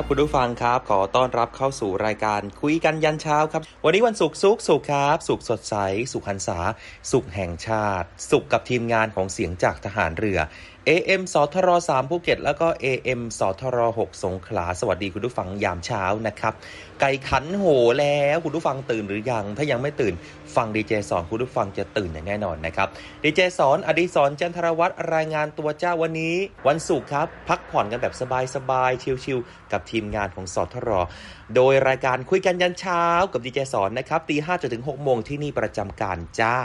ครับคุณผู้ฟังครับ ขอต้อนรับเข้าสู่รายการคุยกันยันเช้าครับ วันนี้วันศุกร์สุขสุขครับ สุขสดใส สุขหันษา สุขแห่งชาติ สุขกับทีมงานของเสียงจากทหารเรือ AM สทร3ภูเก็ต แล้วก็ AM สทร6สงขลา สวัสดีคุณผู้ฟังยามเช้านะครับ ไก่ขันโหแล้วคุณผู้ฟังตื่นหรือยัง ถ้ายังไม่ตื่น ฟังดีเจสอนคุณผู้ฟังจะตื่นอย่างแน่นอนนะครับดีเจสอนอดิศรจันทรวัตรรายงานตัวเจ้าวันนี้ วันศุกร์ครับ พักผ่อนกันแบบสบายๆชิลๆกับทีมงานของสทรโดยรายการคุยกันยันเช้ากับดีเจสอนนะครับตีห้าจนถึงหกโมงที่นี่ประจำการจ้า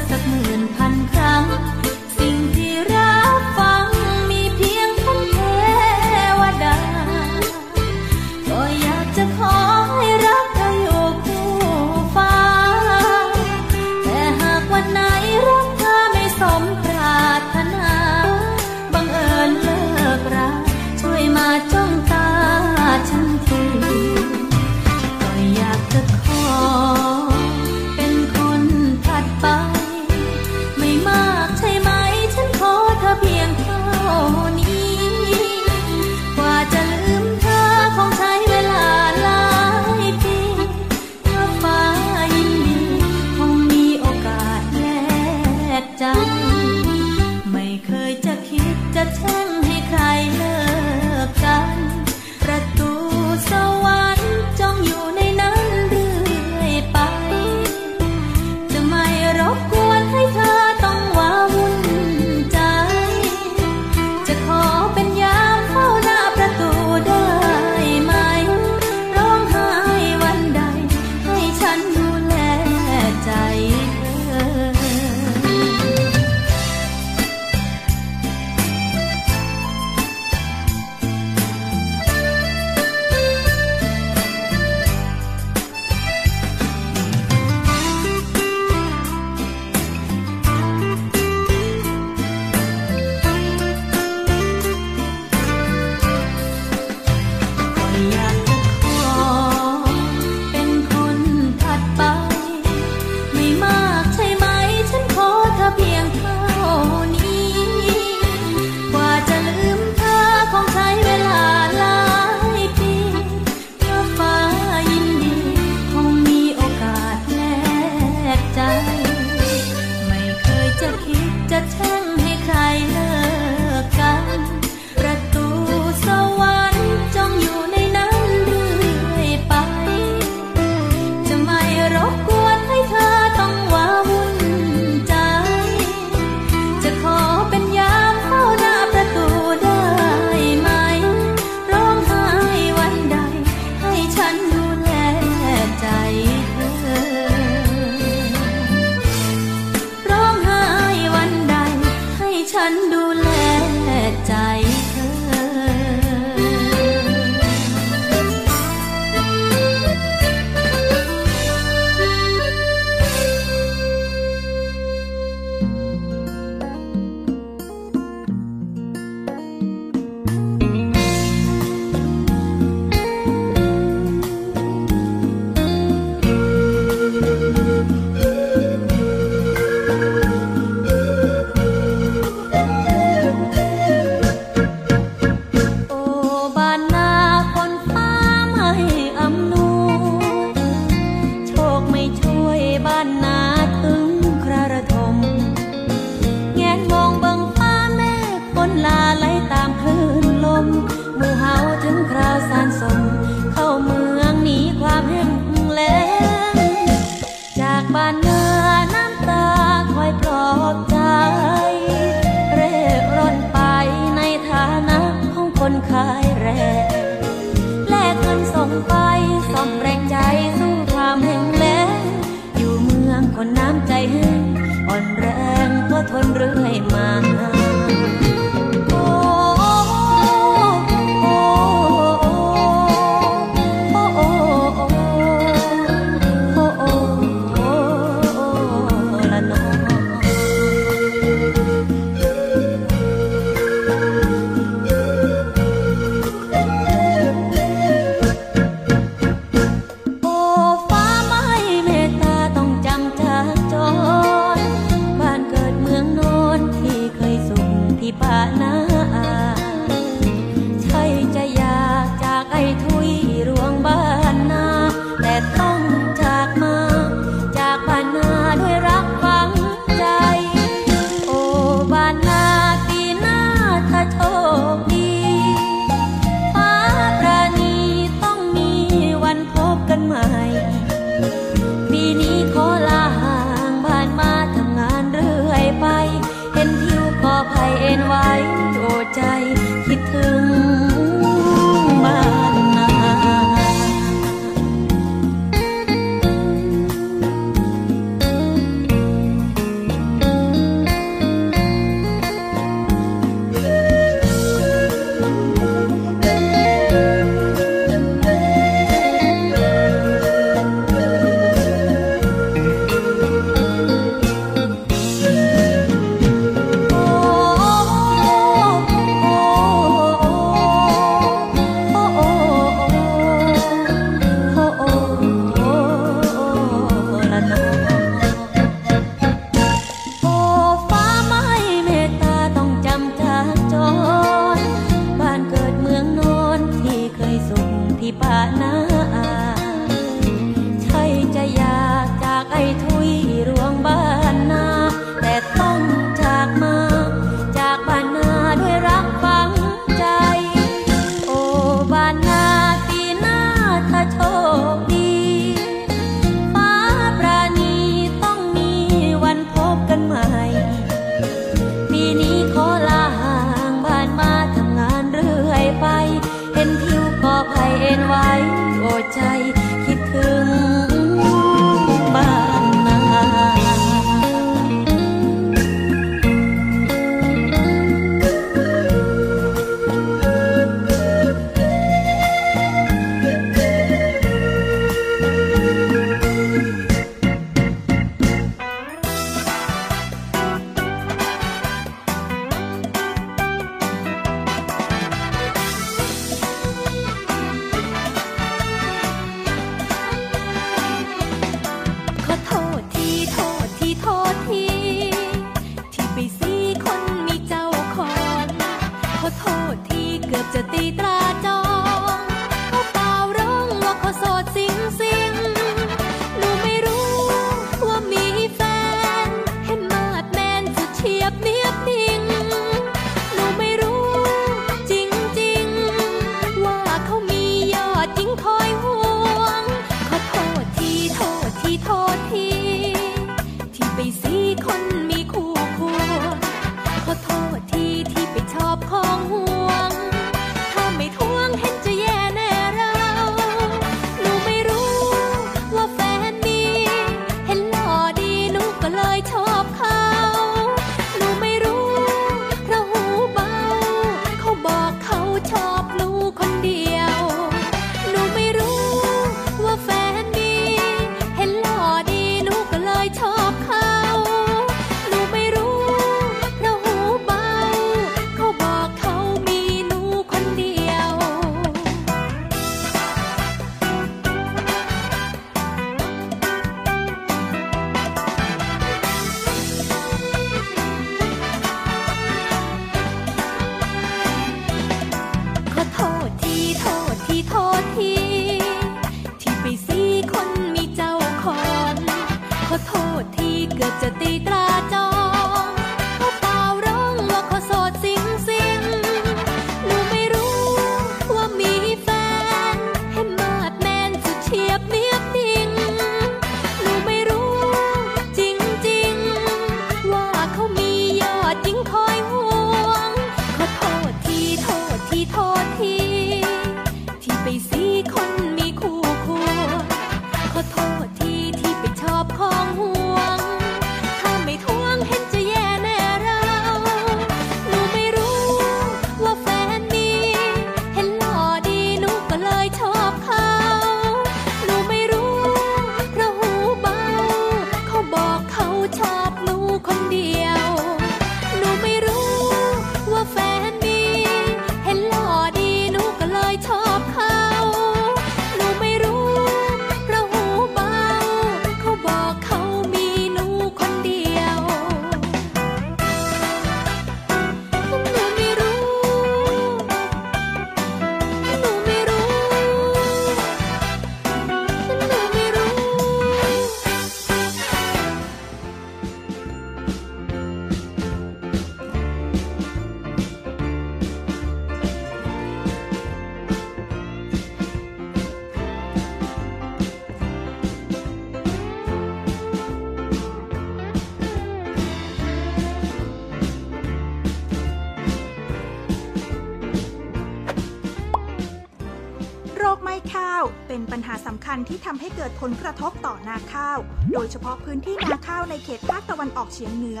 เป็นปัญหาสำคัญที่ทำให้เกิดผลกระทบต่อนาข้าว โดยเฉพาะพื้นที่นาข้าวในเขตภาคตะวันออกเฉียงเหนือ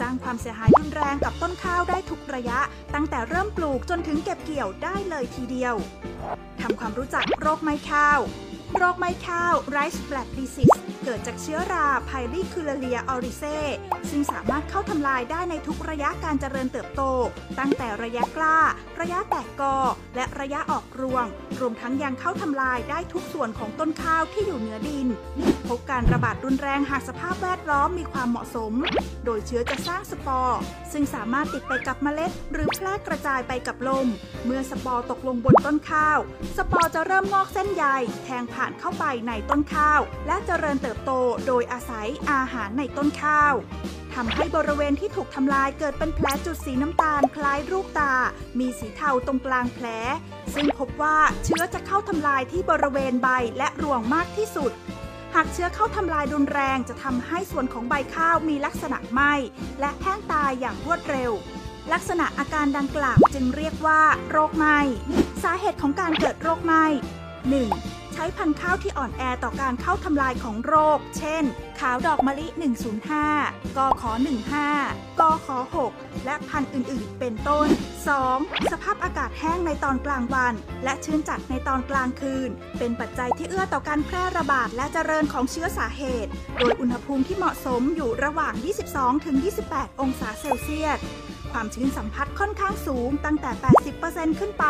สร้างความเสียหายรุนแรงกับต้นข้าวได้ทุกระยะ ตั้งแต่เริ่มปลูกจนถึงเก็บเกี่ยวได้เลยทีเดียวทำความรู้จักโรคไม้ข้าว โรคไม้ข้าว rice black disease เกิดจากเชื้อราไพลีคูลเลียออริเซซึ่งสามารถเข้าทำลายได้ในทุกระยะการเจริญเติบโต ตั้งแต่ระยะกล้า ระยะแตกกอ และระยะออกรวง รวมทั้งยังเข้าทำลายได้ทุกส่วนของต้นข้าวที่อยู่เหนือดิน พบการระบาดรุนแรงหากสภาพแวดล้อมมีความเหมาะสม โดยเชื้อจะสร้างสปอร์ ซึ่งสามารถติดไปกับเมล็ด หรือแพร่กระจายไปกับลม เมื่อสปอร์ตกลงบนต้นข้าว สปอร์จะเริ่มงอกเส้นใยแทงผ่านเข้าไปในต้นข้าว และเจริญเติบโตโดยอาศัยอาหารในต้นข้าวทำให้บริเวณที่ถูกทำลายเกิดเป็นแผลจุดสีน้ำตาลคล้ายรูปตา มีสีเทาตรงกลางแผล ซึ่งพบว่าเชื้อจะเข้าทำลายที่บริเวณใบและรวงมากที่สุด หากเชื้อเข้าทำลายรุนแรงจะทำให้ส่วนของใบข้าวมีลักษณะไหม้และแห้งตายอย่างรวดเร็วลักษณะอาการดังกล่าวจึงเรียกว่า โรคไหม้ สาเหตุของการเกิดโรคไหม้ 1. ช้พันธุ์ข้าวที่อ่อนแอต่อการเข้าทำลายของโรค เช่น ขาวดอกมะลิ 105 กขอ15 กขอ6และพันธุ์อื่นๆ เป็นต้น 2. สภาพอากาศแห้งในตอนกลางวัน และชื้นจัดในตอนกลางคืน เป็นปัจจัยที่เอื้อต่อการแพร่ระบาดและเจริญของเชื้อสาเหตุ โดยอุณหภูมิที่เหมาะสมอยู่ระหว่าง 22-28 องศาเซลเซียส ความชื้นสัมผัสค่อนข้างสูงตั้งแต่ 80%ขึ้นไป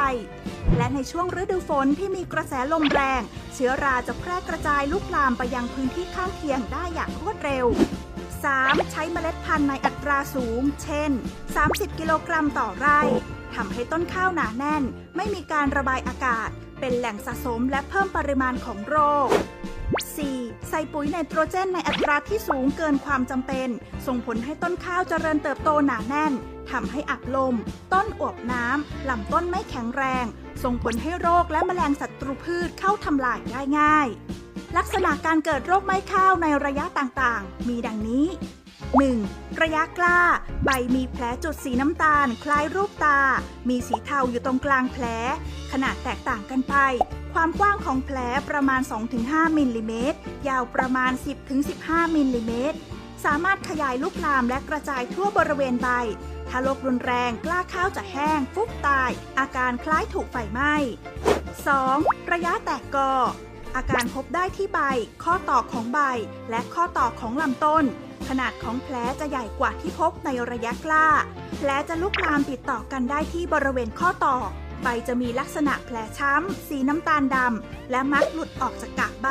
และในช่วงฤดูฝนที่มีกระแสลมแรง เชื้อราจะแพร่กระจายลุกลามไปยังพื้นที่ข้างเคียงได้อย่างรวดเร็ว 3. ใช้เมล็ดพันธุ์ในอัตราสูง เช่น 30 กิโลกรัมต่อไร่ทำให้ต้นข้าวหนาแน่น ไม่มีการระบายอากาศ เป็นแหล่งสะสมและเพิ่มปริมาณของโรค 4. ใส่ปุ๋ยไนโตรเจนในอัตราที่สูงเกินความจำเป็น ส่งผลให้ต้นข้าวเจริญเติบโตหนาแน่น ทำให้อับลม ต้นอวบน้ำลำต้นไม่แข็งแรง ส่งผลให้โรคและแมลงศัตรูพืชเข้าทำลายได้ง่าย ลักษณะการเกิดโรคไม้ข้าวในระยะต่างๆ มีดังนี้ 1. ระยะกล้า ใบมีแผลจุดสีน้ำตาล คล้ายรูปตา มีสีเทาอยู่ตรงกลางแผล ขนาดแตกต่างกันไป ความกว้างของแผลประมาณ 2-5 มิลลิเมตร ยาวประมาณ 10-15 มิลลิเมตร สามารถขยายลุกลามและกระจายทั่วบริเวณใบ ถ้าโรครุนแรงกล้าข้าวจะแห้ง ฟุบตาย อาการคล้ายถูกไฟไหม้ 2. ระยะแตกกอ อาการพบได้ที่ใบ ข้อต่อของใบ และข้อต่อของลำต้น ขนาดของแผลจะใหญ่กว่าที่พบในระยะกล้า แผลจะลุกลามติดต่อกันได้ที่บริเวณข้อต่อ ใบจะมีลักษณะแผลช้ำ สีน้ำตาลดำ และมักหลุดออกจากกากใบ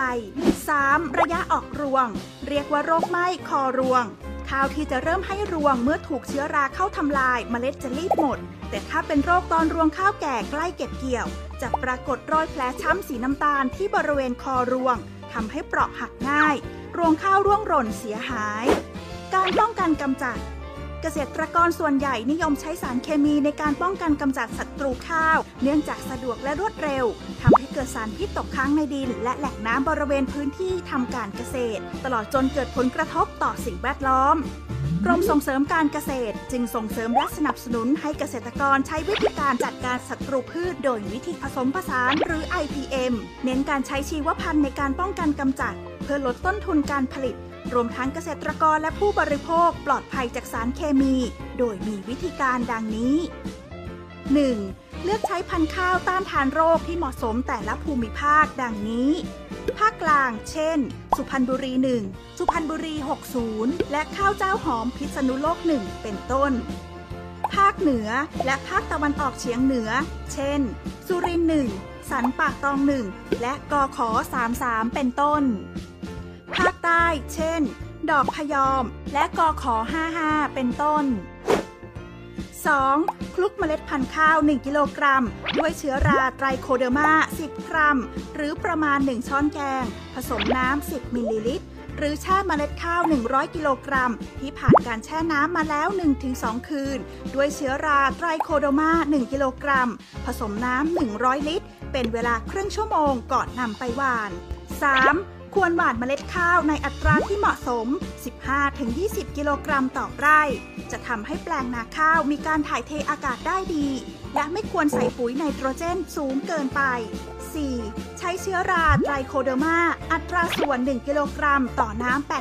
3. ระยะออกรวง เรียกว่าโรคไหม้คอรวง ข้าวที่จะเริ่มให้รวงเมื่อถูกเชื้อราเข้าทำลายเมล็ดจะรีบหมด แต่ถ้าเป็นโรคตอนรวงข้าวแก่ใกล้เก็บเกี่ยว จะปรากฏรอยแผลช้ำสีน้ำตาลที่บริเวณคอรวงทำให้เปราะหักง่าย รวงข้าวร่วงหล่นเสียหาย การป้องกันกำจัด เกษตรกรส่วนใหญ่นิยมใช้สารเคมีในการป้องกันกำจัดศัตรูข้าว เนื่องจากสะดวกและรวดเร็วทำให้เกิดสารพิษตกค้างในดิน และแหล่งน้ำบริเวณพื้นที่ทำการเกษตร ตลอดจนเกิดผลกระทบต่อสิ่งแวดล้อมกรมส่งเสริมการเกษตร จึงส่งเสริมและสนับสนุนให้เกษตรกรใช้วิธีการจัดการศัตรูพืช โดยวิธีผสมผสานหรือ IPM เน้นการใช้ชีวพันธุ์ในการป้องกันกำจัด เพื่อลดต้นทุนการผลิต รวมทั้งเกษตรกรและผู้บริโภคปลอดภัยจากสารเคมี โดยมีวิธีการดังนี้ 1. เลือกใช้พันธุ์ข้าวต้านทานโรคที่เหมาะสมแต่ละภูมิภาคดังนี้ ภาคกลาง เช่น สุพรรณบุรี 1 สุพรรณบุรี 60 และข้าวเจ้าหอมพิษณุโลก 1 เป็นต้น ภาคเหนือและภาคตะวันออกเฉียงเหนือ เช่น สุรินทร์หนึ่งสันปากตองหนึ่งและกอขอ 33 เป็นต้น ภาคใต้ เช่น ดอกพยอม และกอขอ55 เป็นต้น 2. คลุกเมล็ดพันธุ์ข้าว 1 กิโลกรัม ด้วยเชื้อราไตรโคเดอร์มา 10 กรัม หรือประมาณ 1 ช้อนแกง ผสมน้ำ 10 มิลลิลิตร หรือแช่เมล็ดข้าว 100 กิโลกรัม ที่ผ่านการแช่น้ำมาแล้ว 1-2 คืน ด้วยเชื้อราไตรโคโดมา 1 กิโลกรัม ผสมน้ำ 100 ลิตร เป็นเวลาครึ่งชั่วโมงก่อนนำไปหว่าน 3. ควรหว่านเมล็ดข้าวในอัตราที่เหมาะสม 15-20 กิโลกรัมต่อไร่ จะทำให้แปลงนาข้าวมีการถ่ายเทอากาศได้ดี และไม่ควรใส่ปุ๋ยไนโตรเจนสูงเกินไป 4. ใช้เชื้อราไตรโคเดอร์มา อัตราส่วน 1 กิโลกรัม ต่อน้ำ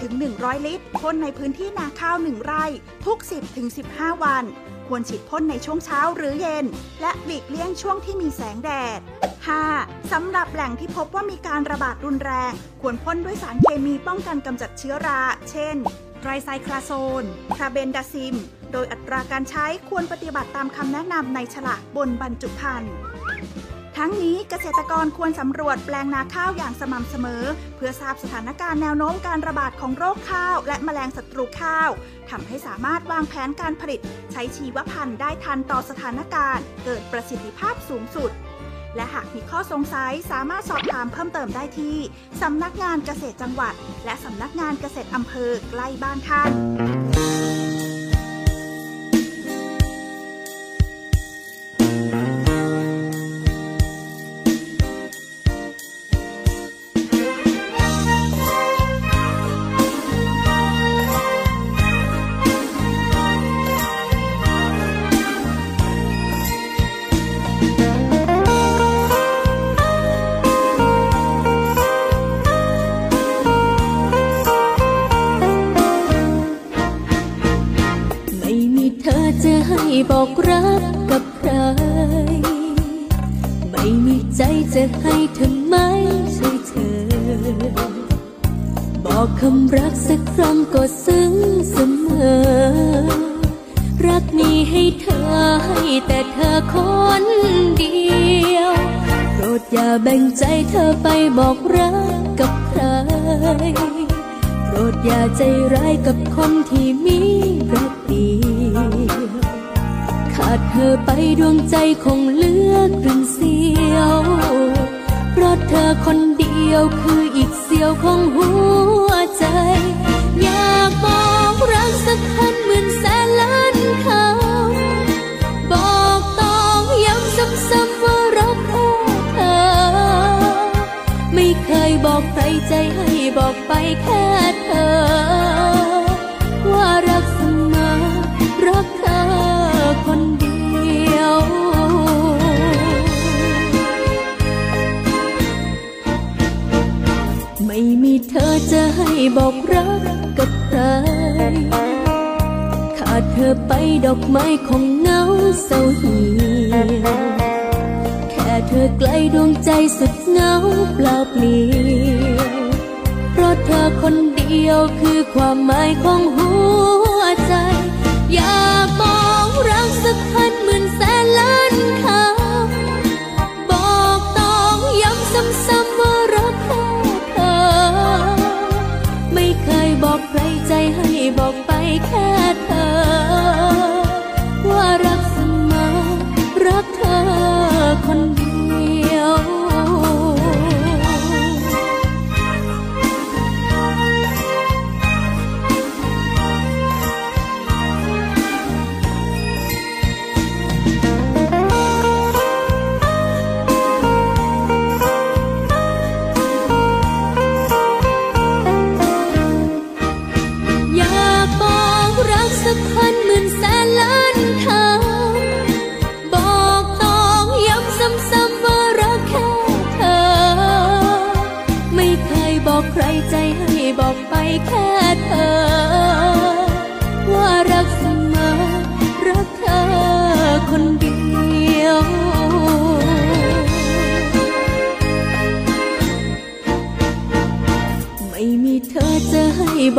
80-100 ลิตรพ่นในพื้นที่นาข้าว 1 ไร่ ทุก 10-15 วัน ควรฉีดพ่นในช่วงเช้าหรือเย็น และหลีกเลี่ยงช่วงที่มีแสงแดด 5. สำหรับแหล่งที่พบว่ามีการระบาดรุนแรง ควรพ่นด้วยสารเคมีป้องกันกำจัดเชื้อรา เช่นไตรไซคลาโซนคาเบนดาซิม โดยอัตราการใช้ควรปฏิบัติตามคำแนะนำในฉลากบนบรรจุภัณฑ์ ทั้งนี้เกษตรกรควรสำรวจแปลงนาข้าวอย่างสม่ำเสมอ เพื่อทราบสถานการณ์แนวโน้มการระบาดของโรคข้าว และแมลงศัตรูข้าวทำให้สามารถวางแผนการผลิต ใช้ชีวพันธุ์ได้ทันต่อสถานการณ์ เกิดประสิทธิภาพสูงสุด และหากมีข้อสงสัยสามารถสอบถามเพิ่มเติมได้ที่สำนักงานเกษตรจังหวัด และสำนักงานเกษตรอำเภอใกล้บ้านท่าน บอกไปแค่เธอ ว่ารักเสมอรักเธอคนเดียว ไม่มีเธอจะให้บอกรักกับใครขาดเธอไปดอกไม้คงเหงาเศร้าเหี่ยวแค่เธอใกล้ดวงใจสุดเหงาเปล่าเปลี่ยว ดียวคือความหมายของหัวใจ อยากบอกรักสักพันหมื่นแสนล้านคำบอกต้องย้ำซ้ำๆว่ารักแค่เธอ ไม่เคยบอกใครใจให้บอกไปแค่เธอ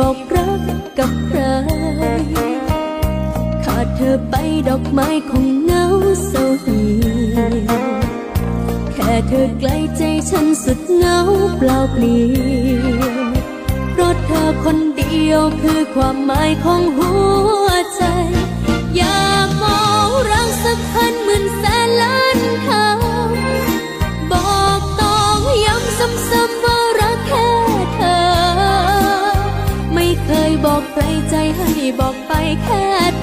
บอกรักกับใคร ขาดเธอไปดอกไม้คงเงาเศร้าเหี่ยแค่เธอใกล้ใจฉันสุดเงาเปล่าเปลี่ยนเพราะเธอคนเดียวคือความหมายของหัวใจ อยากมอง ไปแค่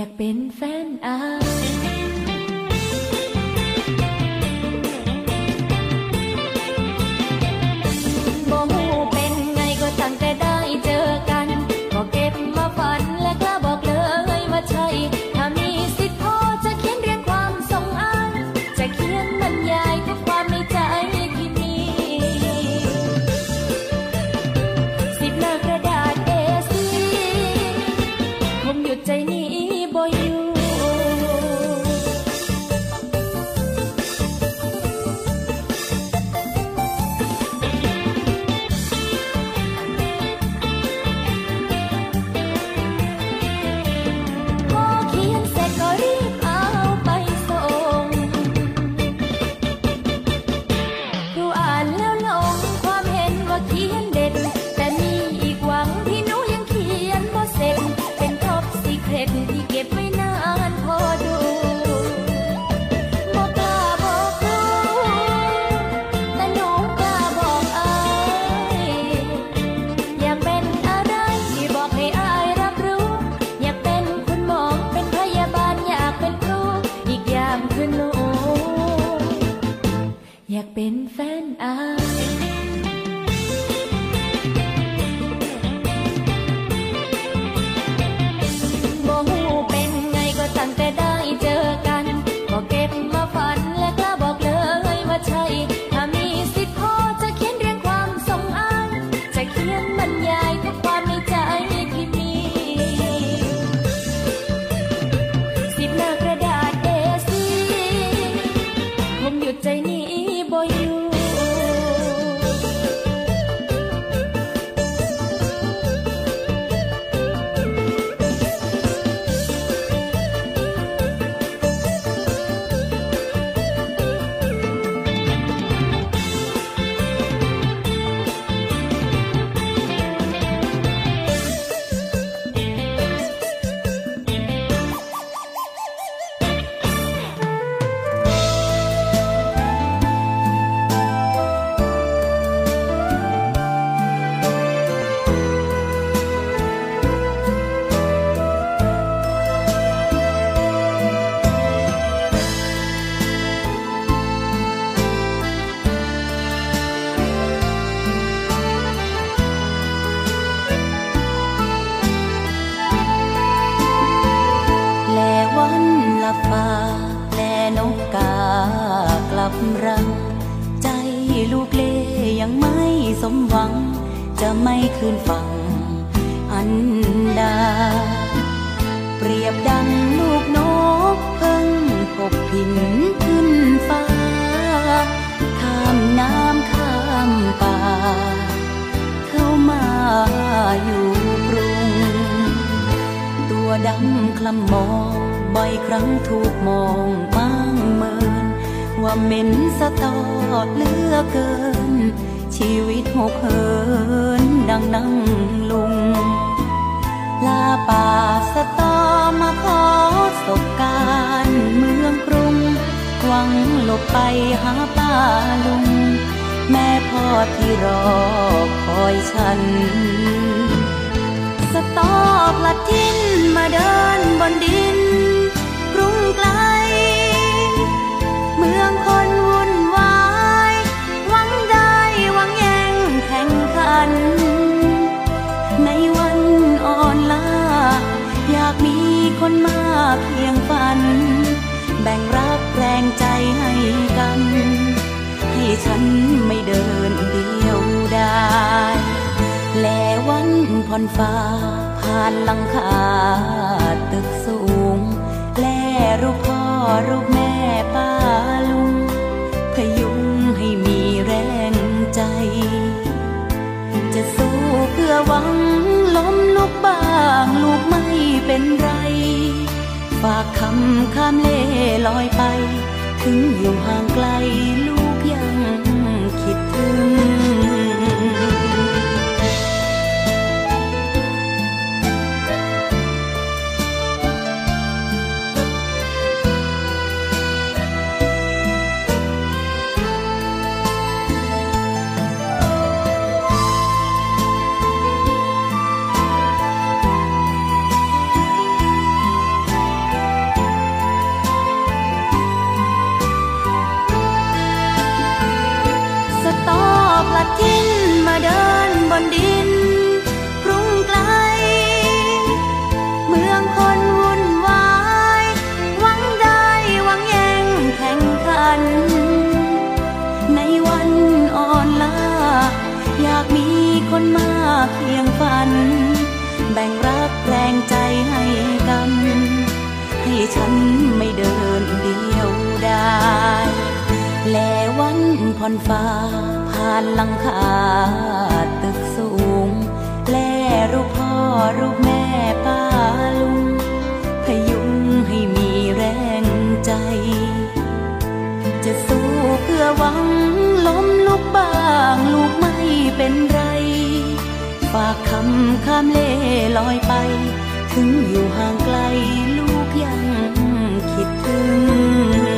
อยากเป็นแฟนอายัน สตอบลัดทินมาเดินบนดินกรุงไกล เมืองคนวุ่นวาย หวังได้หวังแย่งแข่งขัน ในวันอ่อนล้าอยากมีคนมาเพียงฝัน แบ่งรักแรงใจให้กัน ให้ฉันไม่เดินเดียวได้ พรฟ้า ผ่านหลังคาตึกสูง แลรูปพ่อรูปแม่ป้าลุง พยุงให้มีแรงใจ จะสู้เพื่อหวังล้มลุกบ้างลูกไม่เป็นไร ฝากคำข้ามเล่ลอยไป ถึงอยู่ห่างไกลลูกยังคิดถึง ฉันไม่เดินเดียวได้แลวันผ่อนฟ้า ผ่านหลังคาตึกสูง แลรูปพ่อรูปแม่ป้าลุง พยุงให้มีแรงใจ จะสู้เพื่อหวังล้มลุกบ้างลูกไม่เป็นไร ฝากคำข้ามเล่ลอยไป ถึงอยู่ห่างไกล mm -hmm.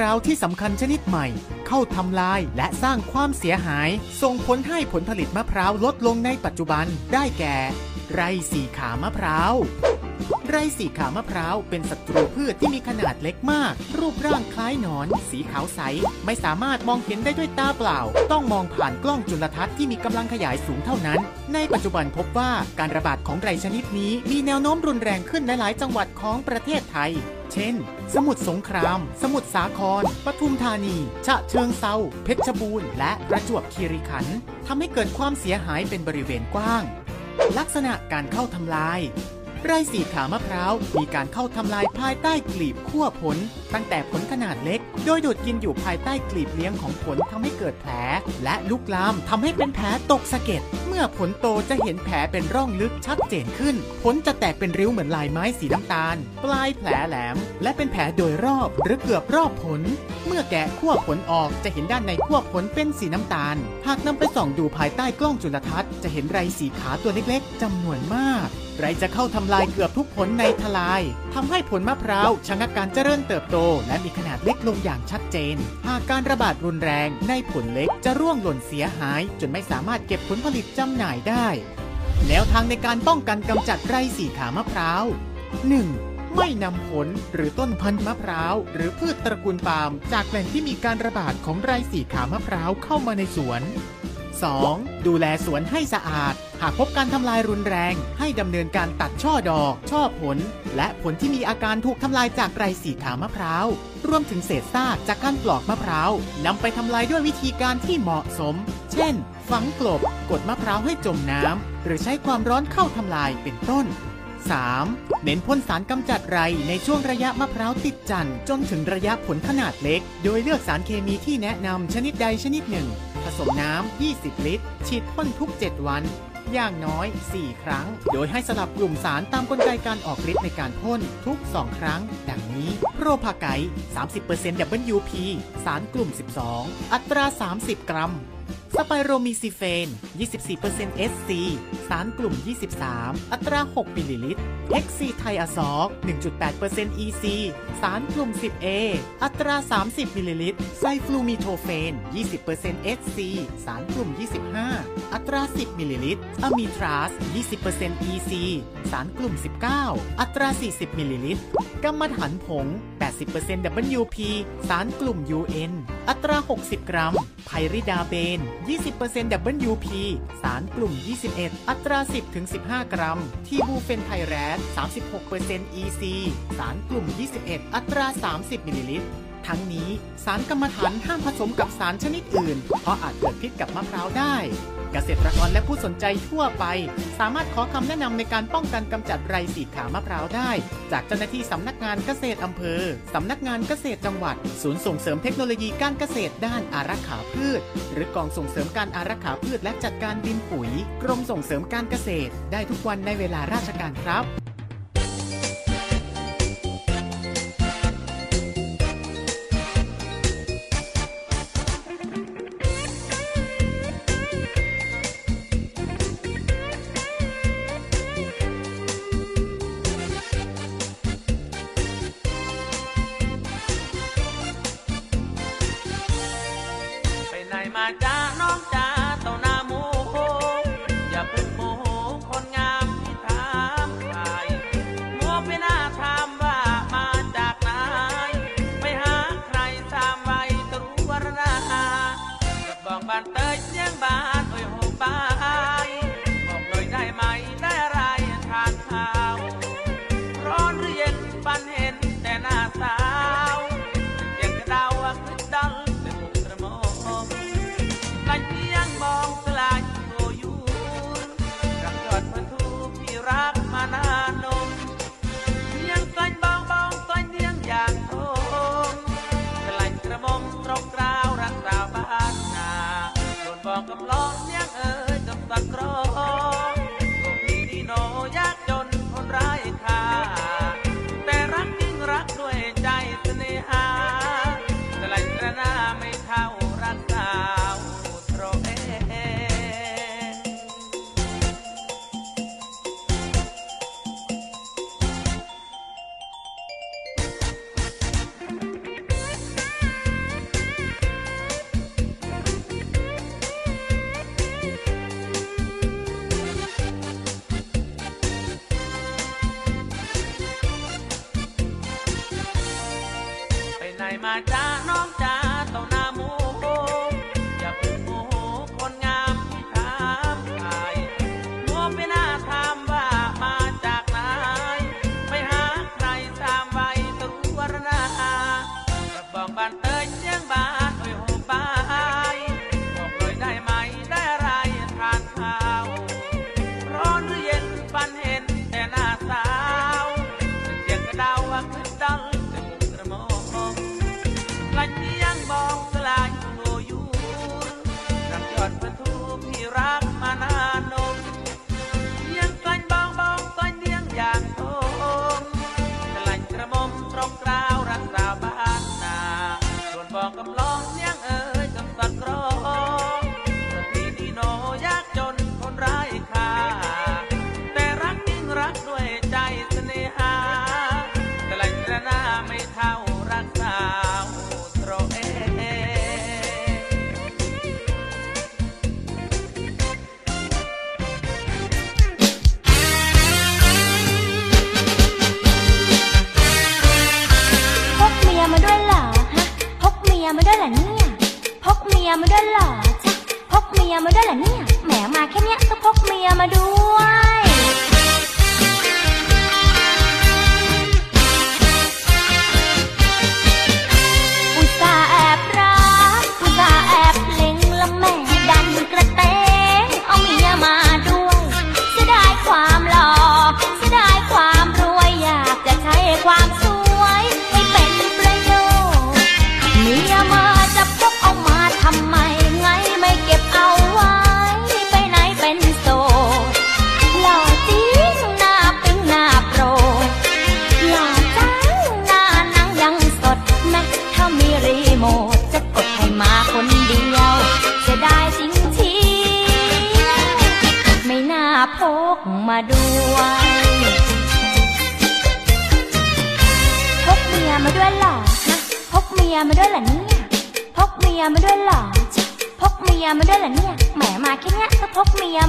รูมะพร้าวที่สำคัญชนิดใหม่ เข้าทำลายและสร้างความเสียหาย ส่งผลให้ผลผลิตมะพร้าวลดลงในปัจจุบันได้แก่ ไรสีขามะพร้าวไรสีขามะพร้าวเป็นศัตรูพืชที่มีขนาดเล็กมาก รูปร่างคล้ายหนอน สีขาวใส ไม่สามารถมองเห็นได้ด้วยตาเปล่า ต้องมองผ่านกล้องจุลทรรศน์ที่มีกำลังขยายสูงเท่านั้น ในปัจจุบันพบว่าการระบาดของไรชนิดนี้มีแนวโน้มรุนแรงขึ้นในหลายจังหวัดของประเทศไทย เช่น สมุทรสงคราม สมุทรสาคร ปทุมธานี ฉะเชิงเซา เพชรบูรณ์ และประจวบคีรีขันธ์ทำให้เกิดความเสียหายเป็นบริเวณกว้าง ลักษณะการเข้าทำลายไรสีขามะพร้าว มีการเข้าทำลายภายใต้กลีบขั้วผล ตั้งแต่ผลขนาดเล็ก โดยดูดกินอยู่ภายใต้กลีบเลี้ยงของผลทำให้เกิดแผล และลุกลามทำให้เป็นแผลตกสะเก็ด มื่อผลโตจะเห็นแผลเป็นร่องลึกชัดเจนขึ้น ผลจะแตกเป็นริ้วเหมือนลายไม้สีน้ำตาล ปลายแผลแหลม และเป็นแผลโดยรอบหรือเกือบรอบผล เมื่อแกะขั้วผลออกจะเห็นด้านในขั้วผลเป็นสีน้ำตาล หากนำไปส่องดูภายใต้กล้องจุลทรรศน์จะเห็นไรสีขาตัวเล็กๆจำนวนมากไรจะเข้าทำลายเกือบทุกผลในทลายทำให้ผลมะพร้าวชะงักการเจริญเติบโต และมีขนาดเล็กลงอย่างชัดเจน หากการระบาดรุนแรงในผลเล็กจะร่วงหล่นเสียหาย จนไม่สามารถเก็บผลผลิตจำหน่ายได้ แนวทางในการป้องกันกำจัดไรสีขามะพร้าว 1. ไม่นำผลหรือต้นพันธุ์มะพร้าว หรือพืชตระกูลปาล์มจากแหล่งที่มีการระบาดของไรสีขามะพร้าวเข้ามาในสวน 2. ดูแลสวนให้สะอาด หากพบการทำลายรุนแรง ให้ดำเนินการตัดช่อดอก ช่อผล และผลที่มีอาการถูกทำลายจากไรสีขาวมะพร้าว รวมถึงเศษซากจากการปลอกมะพร้าวนำไปทำลายด้วยวิธีการที่เหมาะสม เช่น ฝังกลบ กดมะพร้าวให้จมน้ำ หรือใช้ความร้อนเข้าทำลายเป็นต้น 3. เน้นพ่นสารกำจัดไรในช่วงระยะมะพร้าวติดจันทร์จนถึงระยะผลขนาดเล็ก โดยเลือกสารเคมีที่แนะนำชนิดใดชนิดหนึ่ง สมน้ำ 20 ลิตร ฉีดพ่นทุก 7 วัน อย่างน้อย 4 ครั้ง โดยให้สลับกลุ่มสารตามกลไกการออกฤทธิ์ในการพ่นทุก 2 ครั้ง ดังนี้ โปรพาไก30% WP สารกลุ่ม 12 อัตรา 30 กรัมสไปโรมีซิเฟน 24% SC สารกลุ่ม 23 อัตรา 6 มิลลิลิตร เฮกซีไทอะซอล1.8% EC สารกลุ่ม 10A อัตรา 30 มิลลิลิตร ไซฟลูมิโทเฟน 20% SC สารกลุ่ม 25 อัตรา 10 มิลลิลิตร อะมิทราซ20% EC สารกลุ่ม 19 อัตรา 40 มิลลิลิตร กัมมันถันผง 80% WP สารกลุ่ม UN อัตรา 60 กรัม ไพริดาเบน20% WP สารกลุ่ม 21 อัตรา 10-15 กรัม ทีบูเฟนไพแรด36% EC สารกลุ่ม 21 อัตรา 30 มิลลิลิตร ทั้งนี้สารกำมะถันห้ามผสมกับสารชนิดอื่น เพราะอาจเกิดพิษกับมะพร้าวได้ เกษตรกรและผู้สนใจทั่วไป สามารถขอคำแนะนำในการป้องกันกำจัดไรสีขามะพร้าวได้ จากเจ้าหน้าที่สำนักงานเกษตรอำเภอสำนักงานเกษตรจังหวัด ศูนย์ส่งเสริมเทคโนโลยีการเกษตรด้านอารักขาพืช หรือกองส่งเสริมการอารักขาพืชและจัดการดินปุ๋ย กรมส่งเสริมการเกษตร ได้ทุกวันในเวลาราชการครับ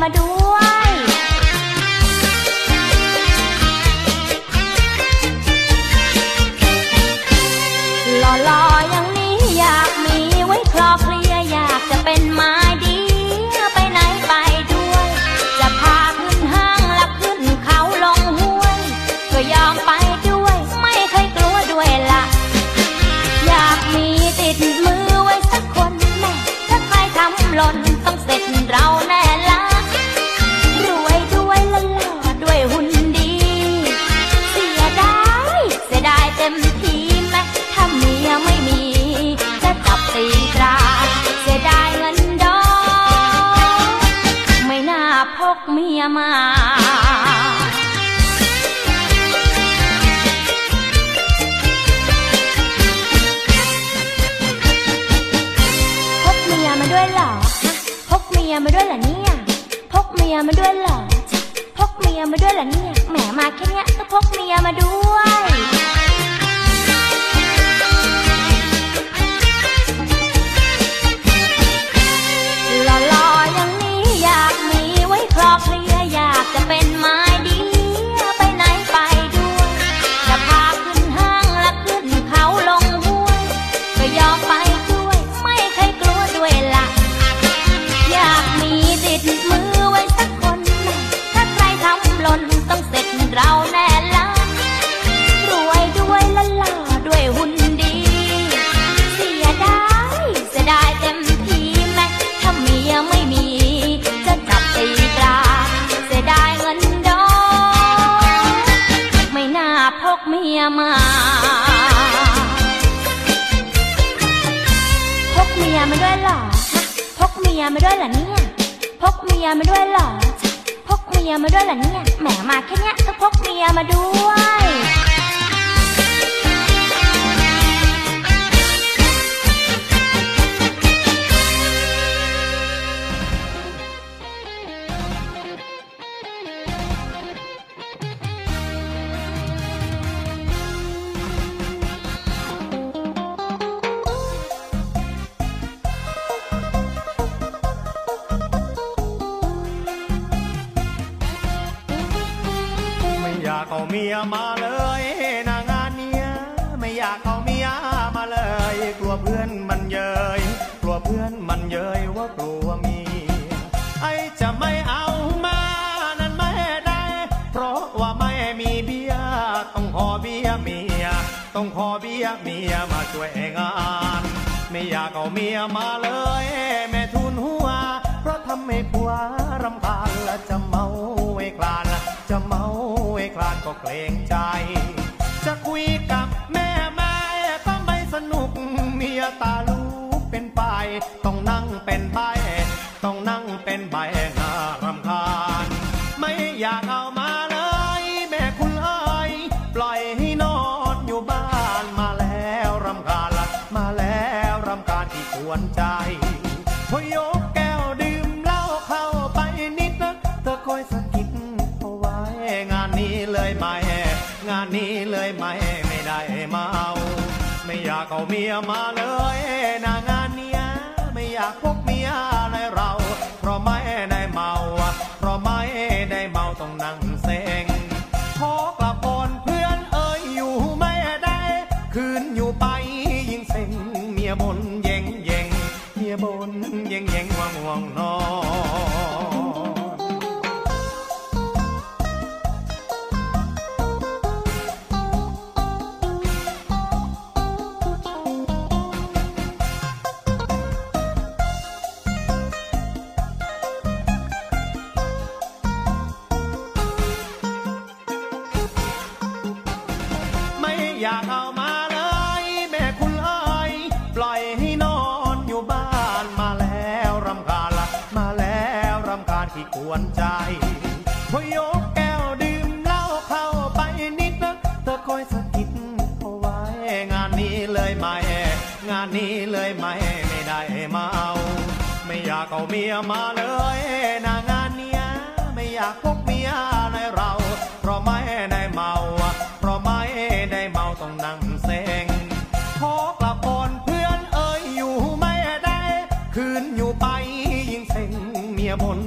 มาด้วย มาด้วยเหรอพกเมียมาด้วยเหรอเนี่ยแหมมาแค่เนี้ยต้องพกเมียมาด้วย มาด้วยล่ะเนี่ย พกเมียมาด้วยเหรอ พกเมียมาด้วยล่ะเนี่ย แหมมาแค่เนี้ยก็พกเมียมาด้วย ต้องขอเบี้ยเมียมาช่วยงาน ไม่อยากเอาเมียมาเลย แม่ทุนหัว เพราะทำให้ผัวรำคาญและจะเมาไอ้คลาน จะเมาไอ้คลานก็เกรงใจ จะคุยกับแม่แม่ก็ไม่สนุก เมียตาลูกเป็นไป ต้องนั่งเป็นใบ ต้องนั่งเป็นใบน่ารำคาญ ไม่อยากเอา เขาเมียมาเลย อยากเอาเมียมาเลยนางานเนี้ยไม่อยากพกเมียในเรา เพราะไม่ได้เมา เพราะไม่ได้เมาต้องนั่งเซ็งขอกลับก่อนเพื่อนเอ่ยอยู่ไม่ได้ คืนอยู่ไปยิ่งเซ็งเมียบน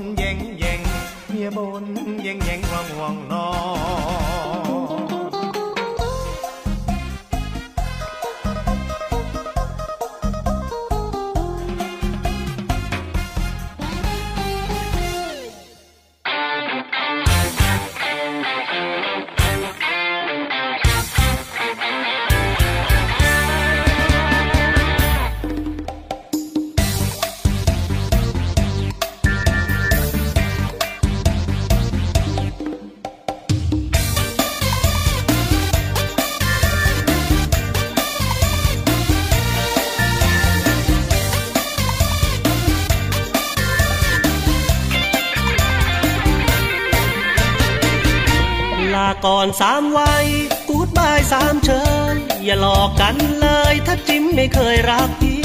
สามวัยกูดบายสามเชิญอย่าหลอกกันเลย ถ้าจิ้มไม่เคยรักพี่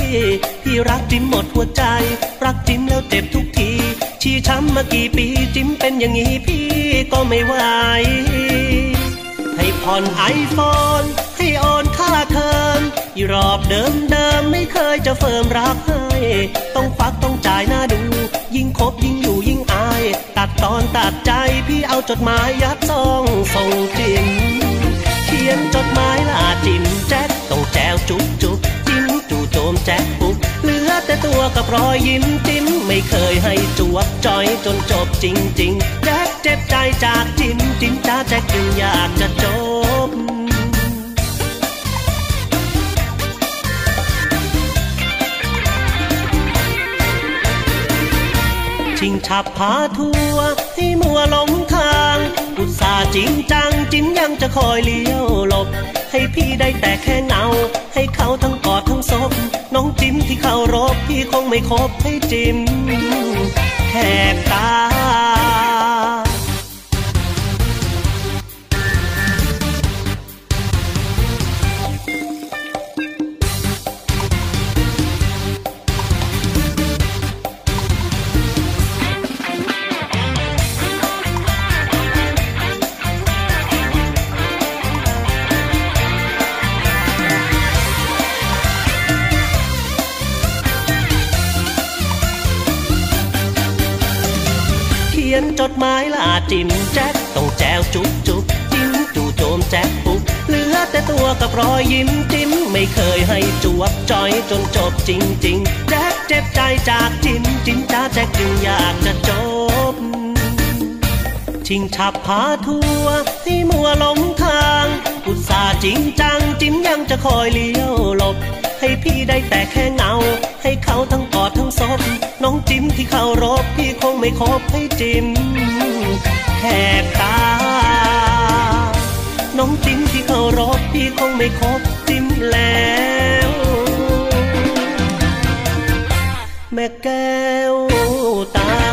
พี่รักจิ้มหมดหัวใจ รักจิ้มแล้วเจ็บทุกที ชี้ช้ำมากี่ปีจิ้มเป็นอย่างนี้พี่ก็ไม่ไหวให้ผ่อนไอโฟนให้โอนค่าเทอมอีรอบเดิมเดิมไม่เคยจะเฟิร์มรักให้ ต้องควักต้องจ่ายหน้าดู ยิ่งคบยิ่งอยู่ยิ่งอาย อนตัดใจพี่เอาจดหมายยัดซองส่งจิมเขียนจดหมายลาจิมแจ็คต้องแจวจุ๊บจุ๊บจิ้มจู่โจมแจ็คปุ๊บเหลือแต่ตัวกับรอยยิ้มจิ้มไม่เคยให้จวบจอยจนจบจริงๆแจ็คเจ็บใจจากจิ้มจิ้มจ้าแจ็คจึงอยากจะจบชิงฉับพาทั จะคอยเลี้ยวหลบ ให้พี่ได้แต่แค่เงา ให้เขาทั้งกอดทั้งศพน้องจิ้มที่เขารบพี่คงไม่คบให้จิ้มแหกตา จิมแจ็คต้องแจวจุ๊บจุ๊บจิ้มจู่โจมแจ็คปุ๊บเหลือแต่ตัวกับรอยยิ้มจิ้มไม่เคยให้จวบจอยจนจบจริงๆแจ็คเจ็บใจจากจิ้มจิ้มจ้าแจ็คจึงอยากจะจบ ชิงฉับพาทัวให้มัวหลงทาง อุตส่าห์จริงจังจิ้มยังจะคอยเลี้ยวหลบให้พี่ได้แต่แค่เงา ให้เขาทั้งกอดทั้งศพน้องจิ้มที่เขารบพี่คงไม่คบให้จิ้ม แหกตา น้องจิ้มที่เคารพพี่คงไม่คบจิ้มแล้ว แม่แก้วตา